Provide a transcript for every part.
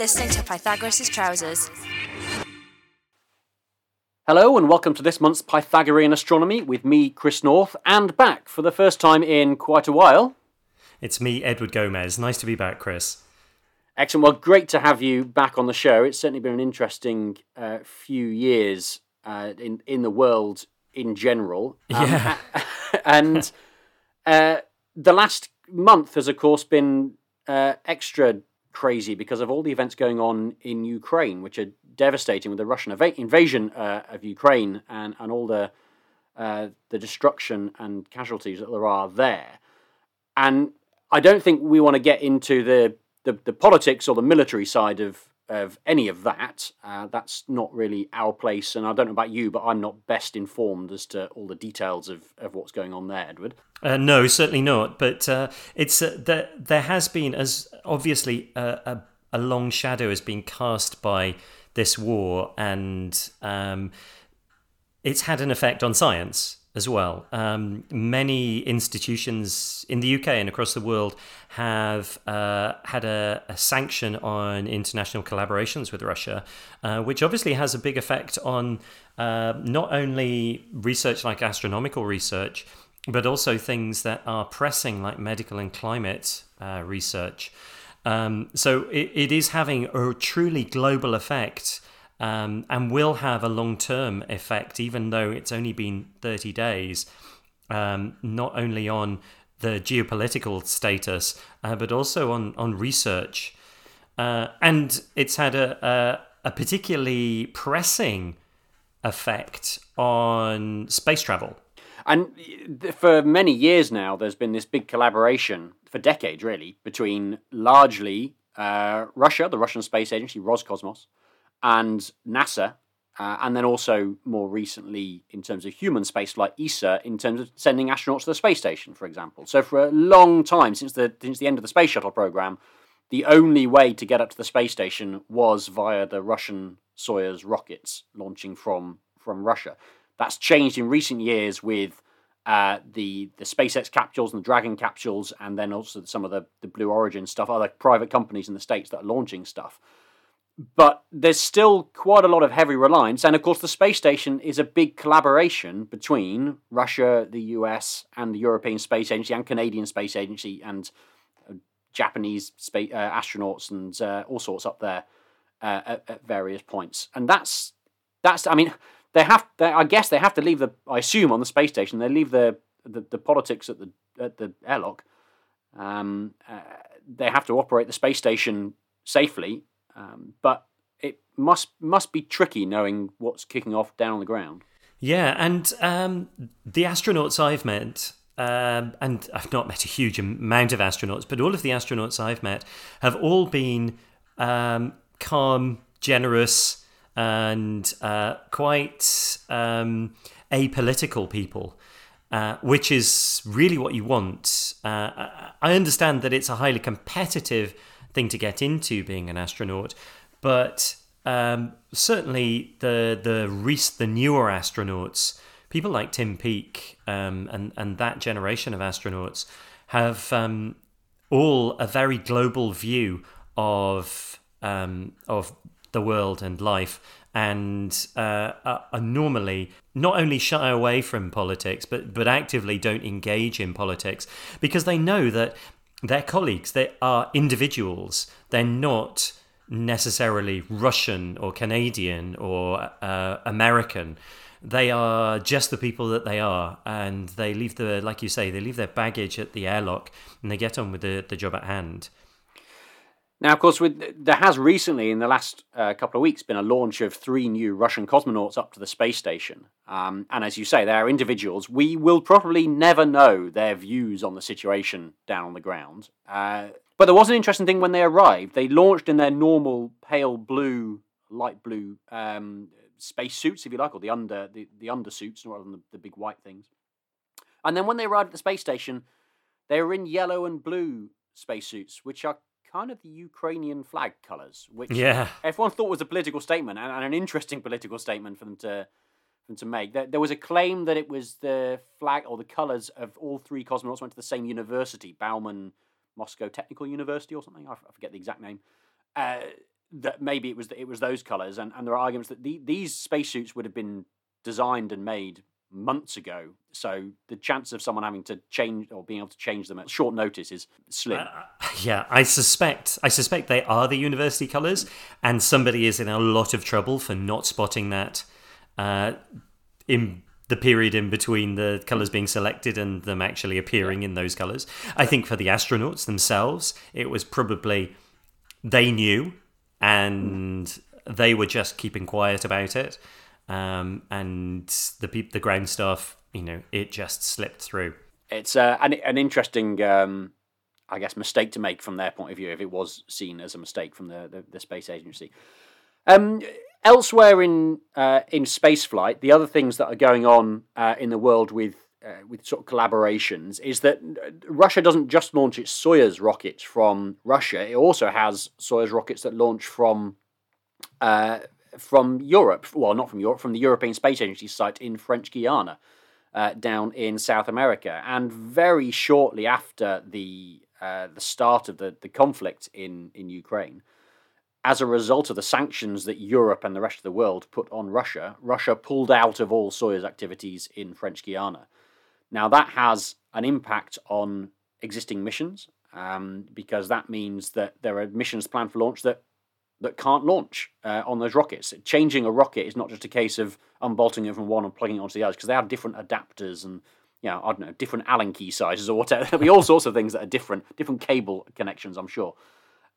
listening to Pythagoras' Trousers. Hello, and welcome to this month's Pythagorean Astronomy with me, Chris North, and back for the first time in quite a while. It's me, Edward Gomez. Nice to be back, Chris. Excellent. Well, great to have you back on the show. It's certainly been an interesting uh, few years uh, in in the world in general. Um, yeah. and uh, the last month has, of course, been uh, extra crazy because of all the events going on in Ukraine, which are devastating with the Russian invasion uh, of Ukraine and, and all the uh, the destruction and casualties that there are there. And I don't think we want to get into the, the, the politics or the military side of of any of that. Uh, that's not really our place, and I don't know about you, but I'm not best informed as to all the details of, of what's going on there, Edward. Uh, no, certainly not. But uh, it's uh, there. There has been, as obviously, a, a long shadow has been cast by this war, and um, it's had an effect on science as well. Um, many institutions in the UK and across the world have uh, had a, a, sanction on international collaborations with Russia, uh, which obviously has a big effect on uh, not only research like astronomical research, but also things that are pressing like medical and climate uh, research. Um, so it, it is having a truly global effect um, and will have a long term effect, even though it's only been 30 days, um, not only on the geopolitical status, uh, but also on, on research. Uh, and it's had a, a, a particularly pressing effect on space travel. And for many years now, there's been this big collaboration, for decades really, between largely uh, Russia, the Russian Space Agency, Roscosmos, and NASA, uh, and then also more recently in terms of human spaceflight, ESA, in terms of sending astronauts to the space station, for example. So for a long time since the since the end of the space shuttle program, the only way to get up to the space station was via the Russian Soyuz rockets launching from from Russia. That's changed in recent years with uh, the the SpaceX capsules and the Dragon capsules, and then also some of the, the Blue Origin stuff, other private companies in the States that are launching stuff but there's still quite a lot of heavy reliance. And of course, the space station is a big collaboration between Russia, the US, and the European Space Agency, and Canadian Space Agency, and uh, Japanese space, uh, astronauts, and uh, all sorts up there uh, at, at, various points. And that's that's. I mean, they have. They, I guess they have to leave the. I assume on the space station they leave the the, the politics at the at the airlock. Um, uh, they have to operate the space station safely um, but it must must be tricky knowing what's kicking off down on the ground. Yeah, and um, the astronauts I've met, um, and I've not met a huge amount of astronauts, but all of the astronauts I've met have all been um, calm, generous, and uh, quite um, apolitical people. Uh, which is really what you want. Uh, I understand that it's a highly competitive thing to get into being an astronaut. But um, certainly the the the newer astronauts, people like Tim Peake um, and and that generation of astronauts have um, all a very global view of um, of the world and life, and uh, are normally not only shy away from politics, but but actively don't engage in politics because they know that their colleagues. They are individuals. They're not necessarily Russian or Canadian or uh, American. They are just the people that they are, and they leave the, like you say, they leave their baggage at the airlock, and they get on with the, the job at hand. Now, of course, with, there has recently, in the last uh, couple of weeks, been a launch of three new Russian cosmonauts up to the space station. Um, and as you say, they are individuals. We will probably never know their views on the situation down on the ground. Uh, but there was an interesting thing when they arrived. They launched in their normal pale blue, light blue um, space suits, if you like, or the under the, the undersuits rather than the, the big white things. And then when they arrived at the space station, they were in yellow and blue spacesuits, which are kind of the Ukrainian flag colours, which yeah. everyone thought was a political statement and, and, an interesting political statement for them to for them to make. There, there, was a claim that it was the flag or the colours of all three cosmonauts went to the same university, Bauman Moscow Technical University or something. I, forget the exact name. Uh, that maybe it was it was those colors, and, and there are arguments that the, these spacesuits would have been designed and made months ago. So the chance of someone having to change or being able to change them at short notice is slim. Uh, yeah, I suspect I suspect they are the university colours, and somebody is in a lot of trouble for not spotting that uh, in the period in between the colours being selected and them actually appearing in those colours. I think for the astronauts themselves, it was probably they knew and they were just keeping quiet about it. Um, and the the ground staff, you know, it just slipped through. It's uh, an an interesting, um, I guess, mistake to make from their point of view if it was seen as a mistake from the the, the space agency. Um, elsewhere in uh, in spaceflight, the other things that are going on uh, in the world with uh, with sort of collaborations is that uh, Russia doesn't just launch its Soyuz rockets from Russia; it also has Soyuz rockets that launch from uh, from Europe. Well, not from Europe, from the European Space Agency site in French Guiana, uh, down in South America. And very shortly after the uh, the start of the, the conflict in, in Ukraine, as a result of the sanctions that Europe and the rest of the world put on Russia, Russia pulled out of all Soyuz activities in French Guiana. Now, that has an impact on existing missions um, because that means that there are missions planned for launch that that can't launch uh, on those rockets. Changing a rocket is not just a case of unbolting it from one and plugging it onto the other because they have different adapters and you know, I don't know, different Allen key sizes or whatever. There'll be all sorts of things that are different, different cable connections, I'm sure,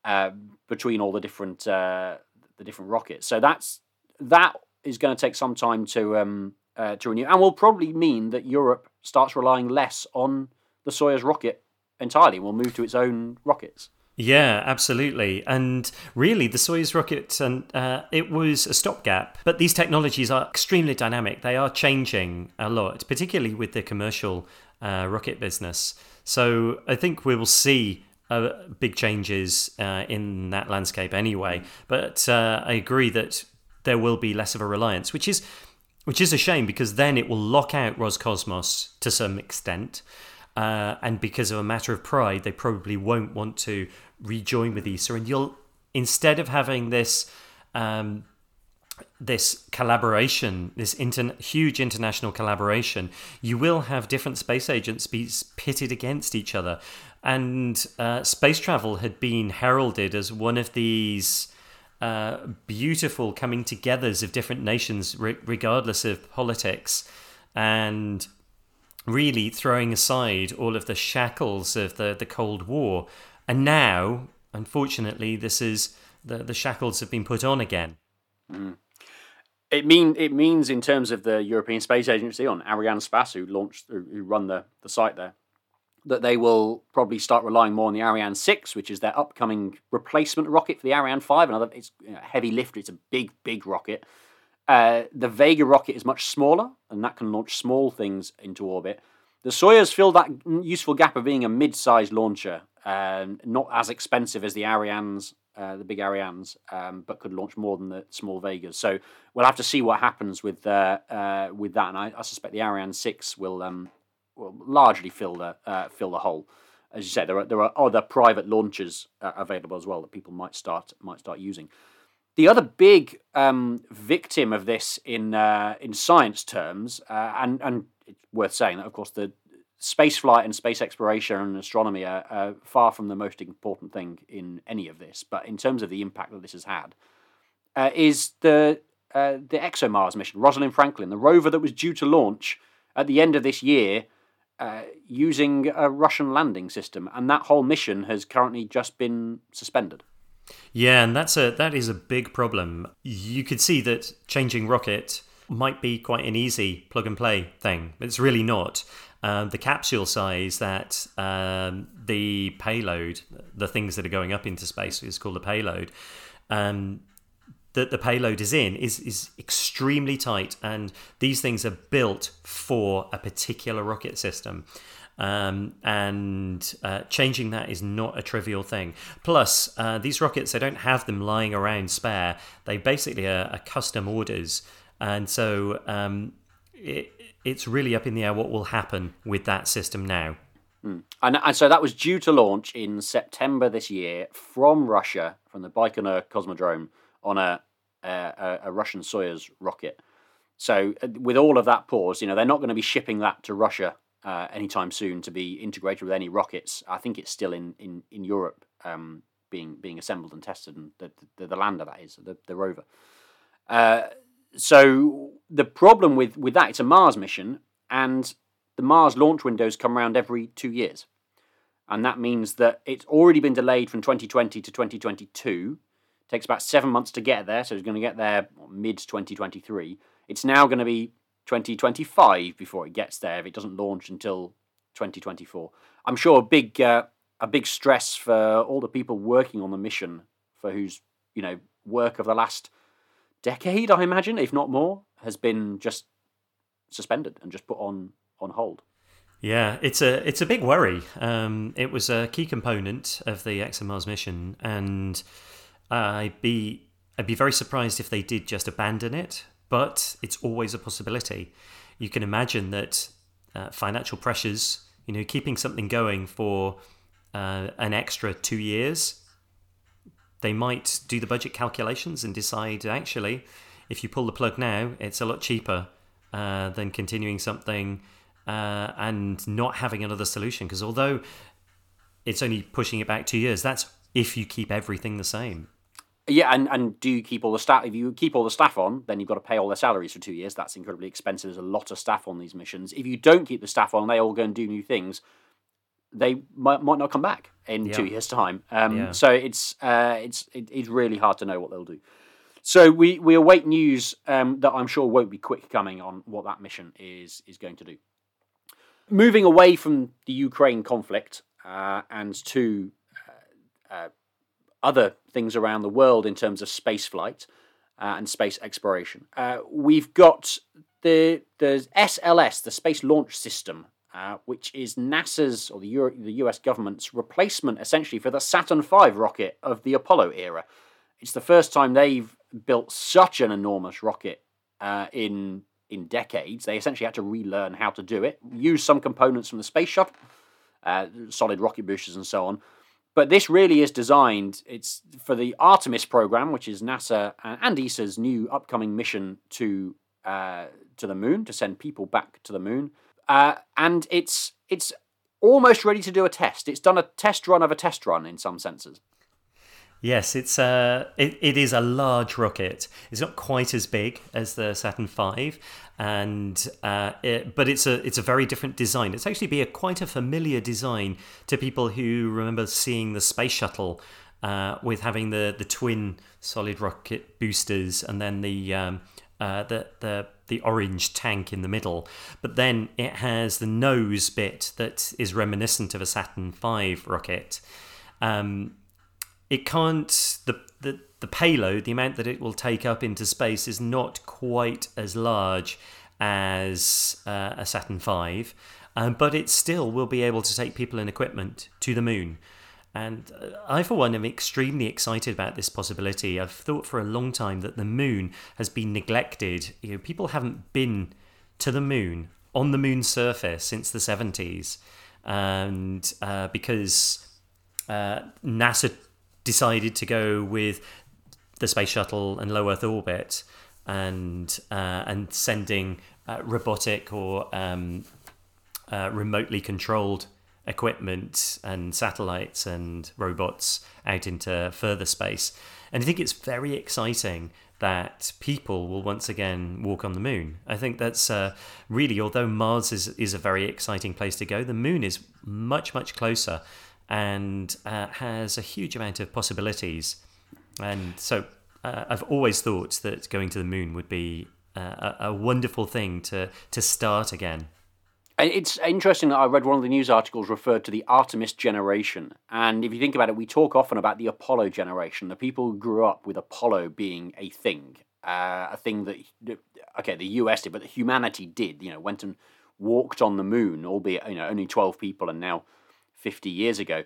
uh, between all the different uh, the different rockets. So that's that is going to take some time to um, uh, to renew, and will probably mean that Europe starts relying less on the Soyuz rocket entirely. and Will move to its own rockets. Yeah, absolutely. And really, the Soyuz rocket, and uh, it was a stopgap. But these technologies are extremely dynamic. They are changing a lot, particularly with the commercial uh, rocket business. So I think we will see uh, big changes uh, in that landscape anyway. But uh, I agree that there will be less of a reliance, which is which is a shame because then it will lock out Roscosmos to some extent. Uh, and because of a matter of pride, they probably won't want to rejoin with ESA. And you'll instead of having this um, this collaboration, this inter- huge international collaboration, you will have different space agents be pitted against each other. And uh, space travel had been heralded as one of these uh, beautiful coming togethers of different nations, re- regardless of politics. And really throwing aside all of the shackles of the, the Cold War. And now, unfortunately, this is the, the shackles have been put on again. Mm. It mean it means in terms of the European Space Agency on Ariane Arianespace, who launched who run the, the site there, that they will probably start relying more on the Ariane 6, which is their upcoming replacement rocket for the Ariane 5. Another it's a heavy lift, it's a big, big rocket. Uh, the Vega rocket is much smaller, and that can launch small things into orbit. The Soyuz filled that useful gap of being a mid-sized launcher, um, not as expensive as the Arianes, uh, the big Arianes, um, but could launch more than the small Vegas. So we'll have to see what happens with uh, uh, with that, and I, I, suspect the Ariane six will um, will largely fill the uh, fill the hole. As you said, there are there are other private launchers uh, available as well that people might start might start using. The other big um, victim of this in uh, in science terms, uh, and and it's worth saying that of course the space flight and space exploration and astronomy are, far from the most important thing in any of this. But in terms of the impact that this has had, uh, is the uh, the ExoMars mission, Rosalind Franklin, the rover that was due to launch at the end of this year. Uh, using a Russian landing system, and that whole mission has currently just been suspended. Yeah, and that's a that is a big problem. You could see that changing rocket might be quite an easy plug and play thing, it's really not. Um, the capsule size that um, the payload, the things that are going up into space, is called the payload. Um, that the payload is in is is extremely tight, and these things are built for a particular rocket system. Um, and uh, changing that is not a trivial thing. Plus, uh, these rockets, they don't have them lying around spare. They basically are, are custom orders. And so um, it, it's really up in the air what will happen with that system now. And, and so that was due to launch in September this year from Russia, from the Baikonur Cosmodrome on a, a, a Russian Soyuz rocket. So uh, with all of that pause, you know, they're not going to be shipping that to Russia uh, anytime soon to be integrated with any rockets. I think it's still in in in Europe um, being being assembled and tested, and the the, the lander that is the the rover. Uh, so the problem with with that, it's a Mars mission, and the Mars launch windows come around every two years, and that means that it's already been delayed from 2020 to 2022. It takes about seven months to get there, so it's going to get there mid 2023. It's now going to be 2025 before it gets there if it doesn't launch until 2024. I'm sure a big uh, a big stress for all the people working on the mission for whose you know work of the last decade, I imagine, if not more, has been just suspended and just put on on hold. Yeah, it's a it's a big worry. Um, it was a key component of the ExoMars mission, and I'd be I'd be very surprised if they did just abandon it but it's always a possibility. You can imagine that uh, financial pressures, you know, keeping something going for uh, an extra two years, they might do the budget calculations and decide actually, if you pull the plug now, it's a lot cheaper uh, than continuing something uh, and not having another solution. Because although it's only pushing it back two years, that's if you keep everything the same. Yeah, and, and do you keep all the staff? If you keep all the staff on, then you've got to pay all their salaries for two years. That's incredibly expensive. There's a lot of staff on these missions. If you don't keep the staff on, they all go and do new things. They might, might not come back in yeah. two years' time. Um, yeah. So it's uh, it's it, it's really hard to know what they'll do. So we, we await news um, that I'm sure won't be quick coming on what that mission is is going to do. Moving away from the Ukraine conflict uh, and to uh, uh other things around the world in terms of space flight uh, and space exploration. Uh, we've got the the SLS, the Space Launch System, uh, which is NASA's or the, Euro- the US government's replacement essentially for the Saturn V rocket of the Apollo era. It's the first time they've built such an enormous rocket uh, in in decades. They essentially had to relearn how to do it, use some components from the space shuttle, uh, solid rocket boosters, and so on but this really is designed. It's for the Artemis program, which is NASA and ESA's new upcoming mission to uh, to the moon to send people back to the moon. Uh, and it's it's almost ready to do a test. It's done a test run of a test run in some senses. Yes, it's a uh, it, it is a large rocket. It's not quite as big as the Saturn V, and uh, it, but it's a it's a very different design. It's actually be a quite a familiar design to people who remember seeing the space shuttle uh, with having the the twin solid rocket boosters and then the um, uh, the the the orange tank in the middle, but then it has the nose bit that is reminiscent of a Saturn V rocket. Um, it can't the, the the payload, the amount that it will take up into space, is not quite as large as uh, a Saturn V, um, but it still will be able to take people and equipment to the moon. And uh, I, for one, am extremely excited about this possibility. I've thought for a long time that the moon has been neglected. You know, people haven't been to the moon on the moon's surface since the 70s, and uh, because uh, NASA decided to go with the space shuttle and low Earth orbit, and uh, and sending uh, robotic or um, uh, remotely controlled equipment and satellites and robots out into further space. And I think it's very exciting that people will once again walk on the moon. I think that's uh, really, although Mars is, is a very exciting place to go, the moon is much, much closer and uh, has a huge amount of possibilities. And so uh, I've always thought that going to the moon would be uh, a, a wonderful thing to, to start again. It's interesting that I read one of the news articles referred to the Artemis generation. And if you think about it, we talk often about the Apollo generation, the people who grew up with Apollo being a thing, uh, a thing that, okay, the US did, but humanity did, you know, went and walked on the moon, albeit, you know, only 12 people and now 50 years ago.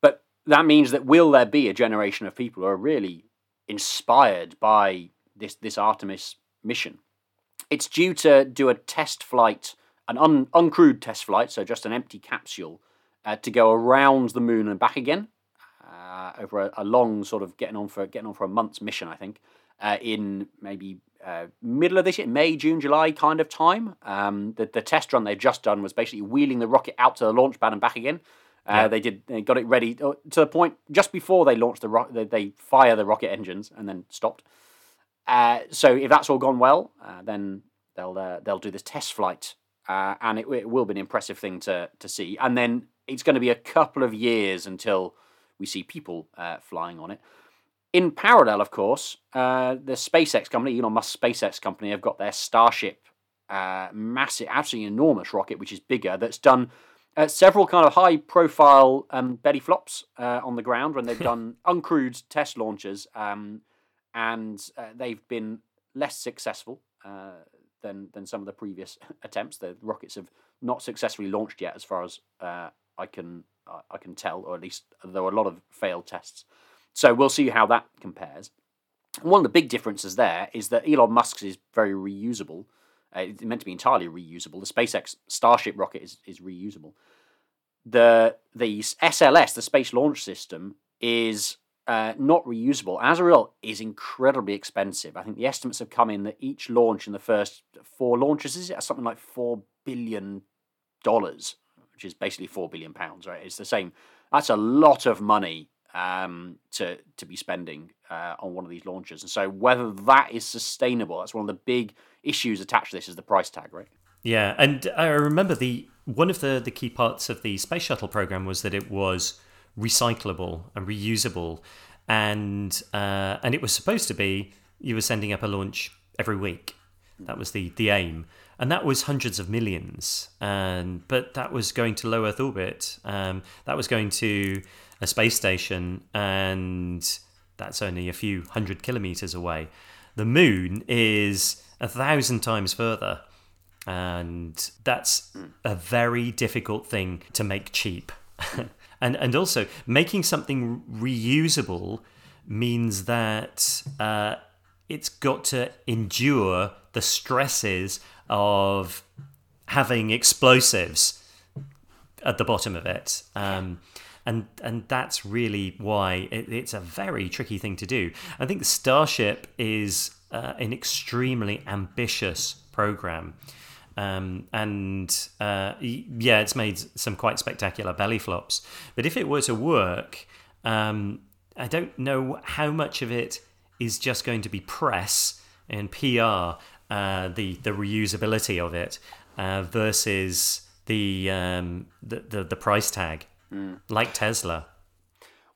But that means that will there be a generation of people who are really inspired by this, this Artemis mission? It's due to do a test flight, an un, uncrewed test flight, so just an empty capsule, uh, to go around the moon and back again uh, over a, a, long sort of getting on for getting on for a month's mission, I think, uh, in maybe uh, middle of this year, May, June, July kind of time. Um, the, the test run they've just done was basically wheeling the rocket out to the launch pad and back again. Uh, yeah. They did. They got it ready uh, to the point just before they launched the rocket. They, they fire the rocket engines and then stopped. Uh, so if that's all gone well, uh, then they'll uh, they'll do this test flight, uh, and it, it, will be an impressive thing to to see. And then it's going to be a couple of years until we see people flying on it. In parallel, of course, the SpaceX company, Elon Musk SpaceX company, have got their Starship, massive, absolutely enormous rocket, which is bigger. That's done uh, several kind of high profile um, belly flops uh, on the ground when they've done uncrewed test launches, um, and uh, they've been less successful uh, than than some of the previous attempts. The rockets have not successfully launched yet, as far as uh, I can I can tell, or at least there were a lot of failed tests. So we'll see how that compares. One of the big differences there is that Elon Musk's is very reusable. Uh, it's meant to be entirely reusable. The SpaceX Starship rocket is, is reusable. The the SLS, the Space Launch System, is uh, not reusable. As a result, is incredibly expensive. I think the estimates have come in that each launch in the first four launches is something like four billion dollars, which is basically four billion pounds. Right? It's the same. That's a lot of money um, to to be spending uh, on one of these launches. And so whether that is sustainable, that's one of the big issues attached to this is the price tag, right? Yeah, and I remember the one of the the key parts of the space shuttle program was that it was recyclable and reusable, and uh, and it was supposed to be you were sending up a launch every week. That was the the aim, and that was hundreds of millions. And but that was going to low Earth orbit. Um, that was going to a space station, and that's only a few hundred kilometers away. The moon is a thousand times further. And that's a very difficult thing to make cheap. and, and also, making something reusable means that uh, it's got to endure the stresses of having explosives at the bottom of it. Um, and and that's really why it, it's a very tricky thing to do. I think Starship is uh, an extremely ambitious program. Um, and uh, yeah, it's made some quite spectacular belly flops. But if it were to work, um, I don't know how much of it is just going to be press and PR, uh, the the reusability of it, uh, versus the, um, the, the the price tag mm. like Tesla.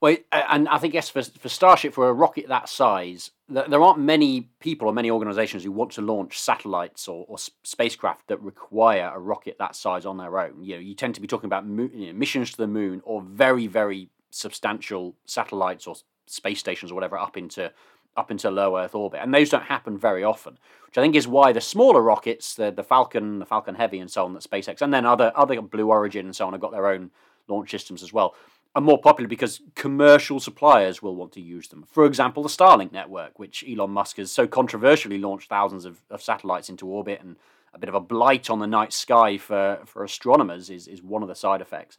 Well, and I think yes, for for Starship, for a rocket that size, there aren't many people or many organisations who want to launch satellites or, or, spacecraft that require a rocket that size on their own. You know, you tend to be talking about mo- you know, missions to the moon or very very substantial satellites or space stations or whatever up into up into low Earth orbit, and those don't happen very often. Which I think is why the smaller rockets, the the Falcon, the Falcon Heavy, and so on, that SpaceX, and then other other Blue Origin and so on, have got their own launch systems as well, are more popular because commercial suppliers will want to use them. For example, the Starlink network, which Elon Musk has so controversially launched thousands of, of satellites into orbit and a bit of a blight on the night sky for, for astronomers is, is one of the side effects.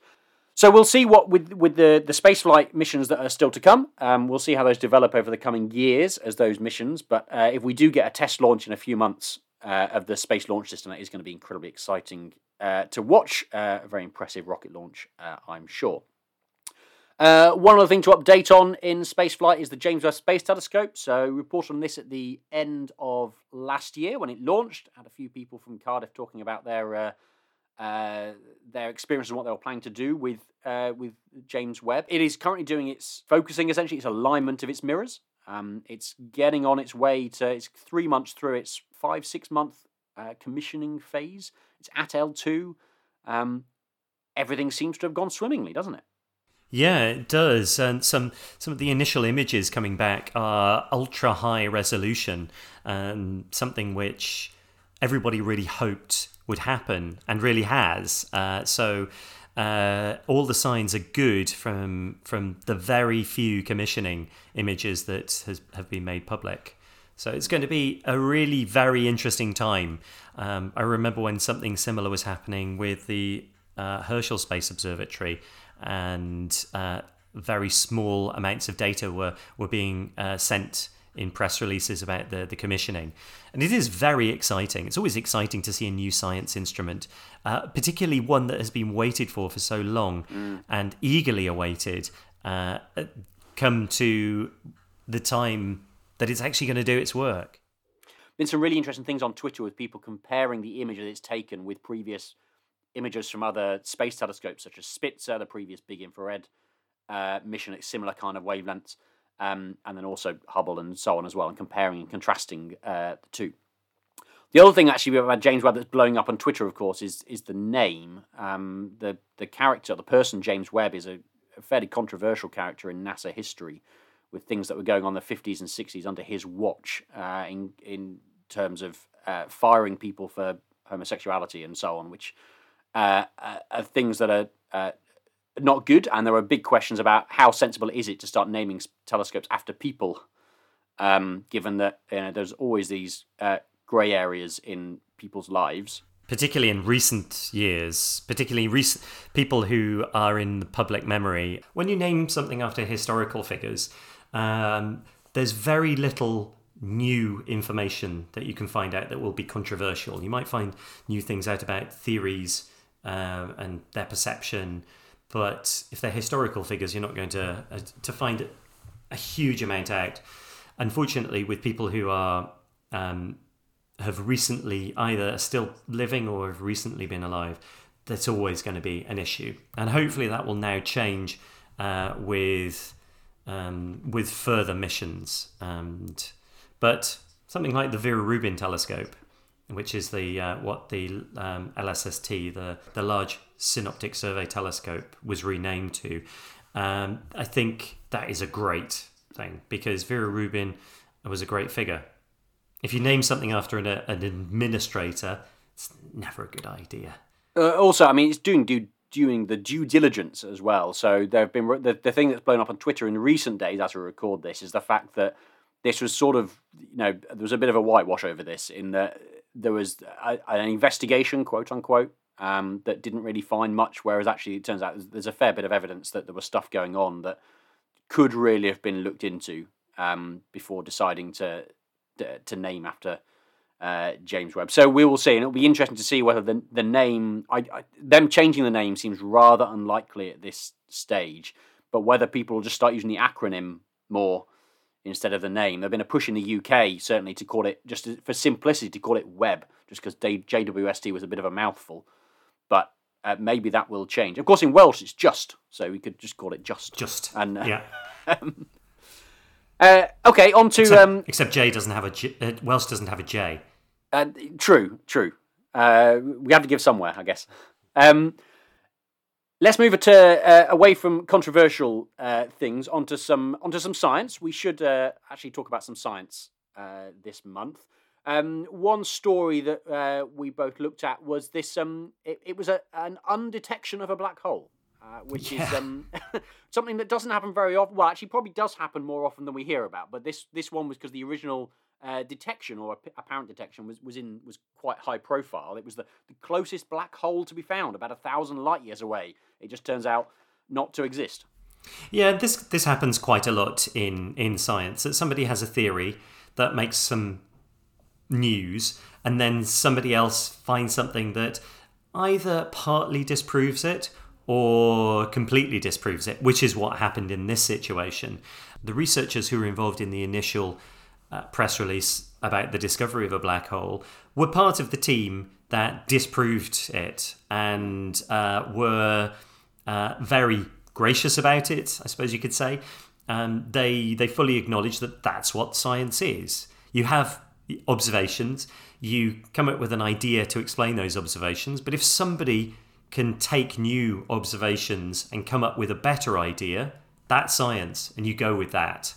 So we'll see what with with the the spaceflight missions that are still to come. Um, we'll see how those develop over the coming years as those missions. But uh, if we do get a test launch in a few months uh, of the space launch system, that is going to be incredibly exciting uh, to watch. Uh, a very impressive rocket launch, uh, I'm sure. Uh, one other thing to update on in spaceflight is the James Webb Space Telescope. So, report on this at the end of last year when it launched. Had a few people from Cardiff talking about their uh, their experience and what they were planning to do with uh, with James Webb. It is currently doing its focusing essentially its alignment of its mirrors. Um, it's getting on its way to it's three months through its five six month uh, commissioning phase. It's at L two. Um, everything seems to have gone swimmingly, doesn't it? Yeah, it does. And some some of the initial images coming back are ultra high resolution, and something which everybody really hoped would happen and really has. Uh, so uh, all the signs are good from from the very few commissioning images that has, have been made public. So it's going to be a really very interesting time. Um, I remember when something similar was happening with the uh, Herschel Space Observatory, and uh, very small amounts of data were were being uh, sent in press releases about the, the commissioning. And it is very exciting. It's always exciting to see a new science instrument, uh, particularly one that has been waited for for so long mm. and eagerly awaited, uh, come to the time that it's actually going to do its work. Been some really interesting things on Twitter with people comparing the image that it's taken with previous images from other space telescopes, such as Spitzer, the previous big infrared uh, mission at similar kind of wavelengths um, and then also Hubble and so on as well, and comparing and contrasting uh, the two. The other thing actually about James Webb that's blowing up on Twitter, of course, is is the name. Um, the the character, the person James Webb is a, a, fairly controversial character in NASA history, with things that were going on in the 50s and 60s under his watch, uh, in in terms of uh, firing people for homosexuality and so on, which uh, are things that are uh, not good, and there are big questions about how sensible is it to start naming telescopes after people, um, given that you know, there's always these uh, grey areas in people's lives. Particularly in recent years, particularly recent people who are in the public memory. When you name something after historical figures, um, there's very little new information that you can find out that will be controversial. You might find new things out about theories uh, and their perception but if they're historical figures, you're not going to uh, to find a huge amount out. Unfortunately, with people who are um, have recently either still living or have recently been alive, that's always going to be an issue. And hopefully, that will now change uh, with um, with further missions. And but something like the Vera Rubin telescope, which is the uh, what the um, LSST, the the Large Synoptic Survey Telescope was renamed to. Um, I think that is a great thing because Vera Rubin was a great figure. If you name something after an, an administrator, it's never a good idea. Uh, also, I mean, it's doing due, doing the due diligence as well. So there have been the, the thing that's blown up on Twitter in recent days, as we record this, is the fact that this was sort of you know there was a bit of a whitewash over this in that there was a, an investigation, quote unquote, um, that didn't really find much. Whereas actually, it turns out there's a fair bit of evidence that there was stuff going on that could really have been looked into um, before deciding to to name after uh, James Webb. So we will see, and it'll be interesting to see whether the the name, I, I, them changing the name, seems rather unlikely at this stage. But whether people will just start using the acronym more instead of the name. There's been a push in the UK certainly to call it just for simplicity to call it Webb, just because JWST was a bit of a mouthful uh, maybe that will change. Of course, in Welsh it's just, so we could just call it just. Just. And uh, yeah. um, uh, okay, on to except, um, except J doesn't have a J, uh, Welsh doesn't have a J. Uh, true, true. Uh, we have to give somewhere, I guess. Um, let's move it to uh, away from controversial uh, things onto some onto some science. We should uh, actually talk about some science uh, this month. Um, one story that uh, we both looked at was this. Um, it, it was a, an undetection of a black hole, uh, which yeah. is um, something that doesn't happen very often. Well, actually, probably does happen more often than we hear about. But this this one was because the original uh, detection or apparent detection was, was in was quite high profile. It was the, the closest black hole to be found, about a thousand light years away. It just turns out not to exist. Yeah, this this happens quite a lot in in science. That somebody has a theory that makes some news and then somebody else finds something that either partly disproves it or completely disproves it, which is what happened in this situation. The researchers who were involved in the initial uh, press release about the discovery of a black hole were part of the team that disproved it and uh, were uh, very gracious about it, I suppose you could say. Um, they they fully acknowledge that that's what science is. You have observations, you come up with an idea to explain those observations. But if somebody can take new observations and come up with a better idea, that's science, and you go with that.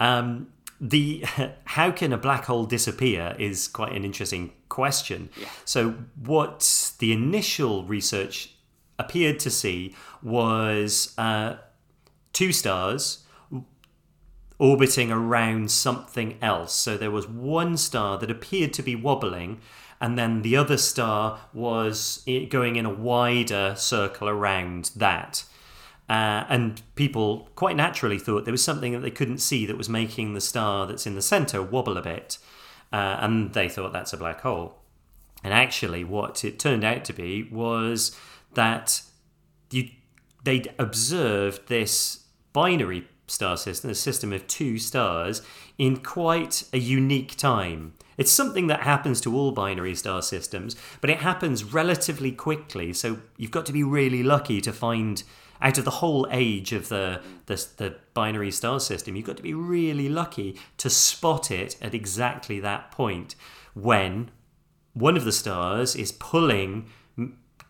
Um, the how can a black hole disappear is quite an interesting question. Yeah. So, what the initial research appeared to see was uh, two stars orbiting around something else. So there was one star that appeared to be wobbling, and then the other star was going in a wider circle around that. Uh, and people quite naturally thought there was something that they couldn't see that was making the star that's in the center wobble a bit. Uh, and they thought that's a black hole. And actually, what it turned out to be was that you, they'd observed this binary star system, a system of two stars, in quite a unique time. It's something that happens to all binary star systems, but it happens relatively quickly. So you've got to be really lucky to find out of the whole age of the, the, the binary star system, you've got to be really lucky to spot it at exactly that point when one of the stars is pulling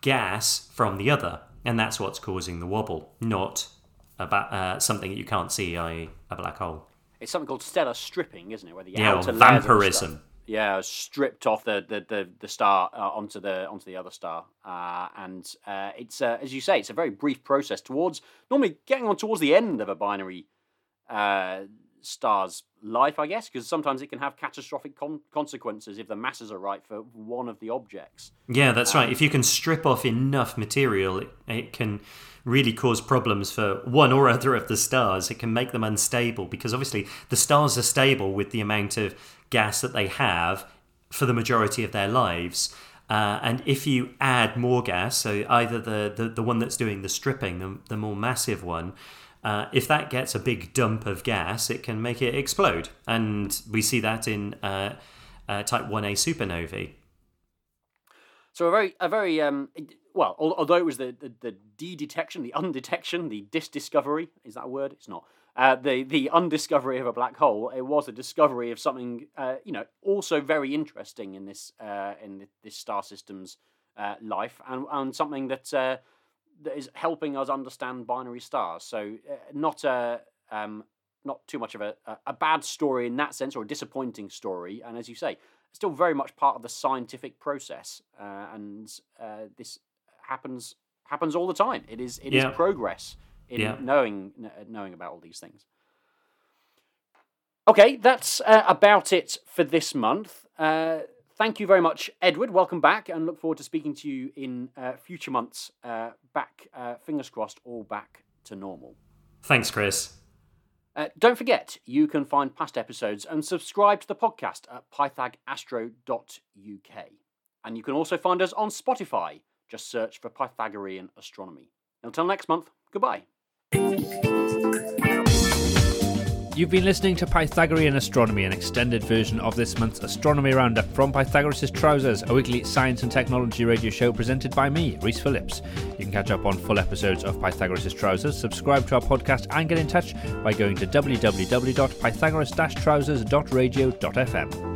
gas from the other, and that's what's causing the wobble, not about uh, something that you can't see, i.e., a black hole. It's something called stellar stripping, isn't it? Where the yeah, outer vampirism yeah, stripped off the the the, the star uh, onto the onto the other star, uh, and uh, it's uh, as you say, it's a very brief process towards normally getting on towards the end of a binary uh, star's life, I guess, because sometimes it can have catastrophic con- consequences if the masses are right for one of the objects. Yeah, that's um, right. If you can strip off enough material, it, it can really cause problems for one or other of the stars. It can make them unstable because obviously the stars are stable with the amount of gas that they have for the majority of their lives. Uh, and if you add more gas, so either the, the, the one that's doing the stripping, the, the more massive one, uh, if that gets a big dump of gas, it can make it explode. And we see that in uh, uh Type 1a supernovae. So a very, a very um, well, although it was the, the, the de-detection, the undetection, the disdiscovery, is that a word? It's not uh, the the undiscovery of a black hole. It was a discovery of something, uh, you know, also very interesting in this uh, in this star system's uh, life, and and something that uh, that is helping us understand binary stars. So uh, not a um, not too much of a, a bad story in that sense, or a disappointing story. And as you say, still very much part of the scientific process, and this happens happens all the time. It is it yeah. is progress in yeah. knowing knowing about all these things. Okay, that's uh, about it for this month. Uh, thank you very much, Edward. Welcome back, and look forward to speaking to you in uh, future months. Uh, back, uh, fingers crossed, all back to normal. Thanks, Chris. Uh, don't forget, you can find past episodes and subscribe to the podcast at pythagastro.uk. And you can also find us on Spotify. Just search for Pythagorean Astronomy. Until next month, goodbye. You've been listening to Pythagorean Astronomy, an extended version of this month's Astronomy Roundup from Pythagoras' Trousers, a weekly science and technology radio show presented by me, Rhys Phillips. You can catch up on full episodes of Pythagoras' Trousers, subscribe to our podcast, and get in touch by going to www.pythagoras-trousers.radio.fm.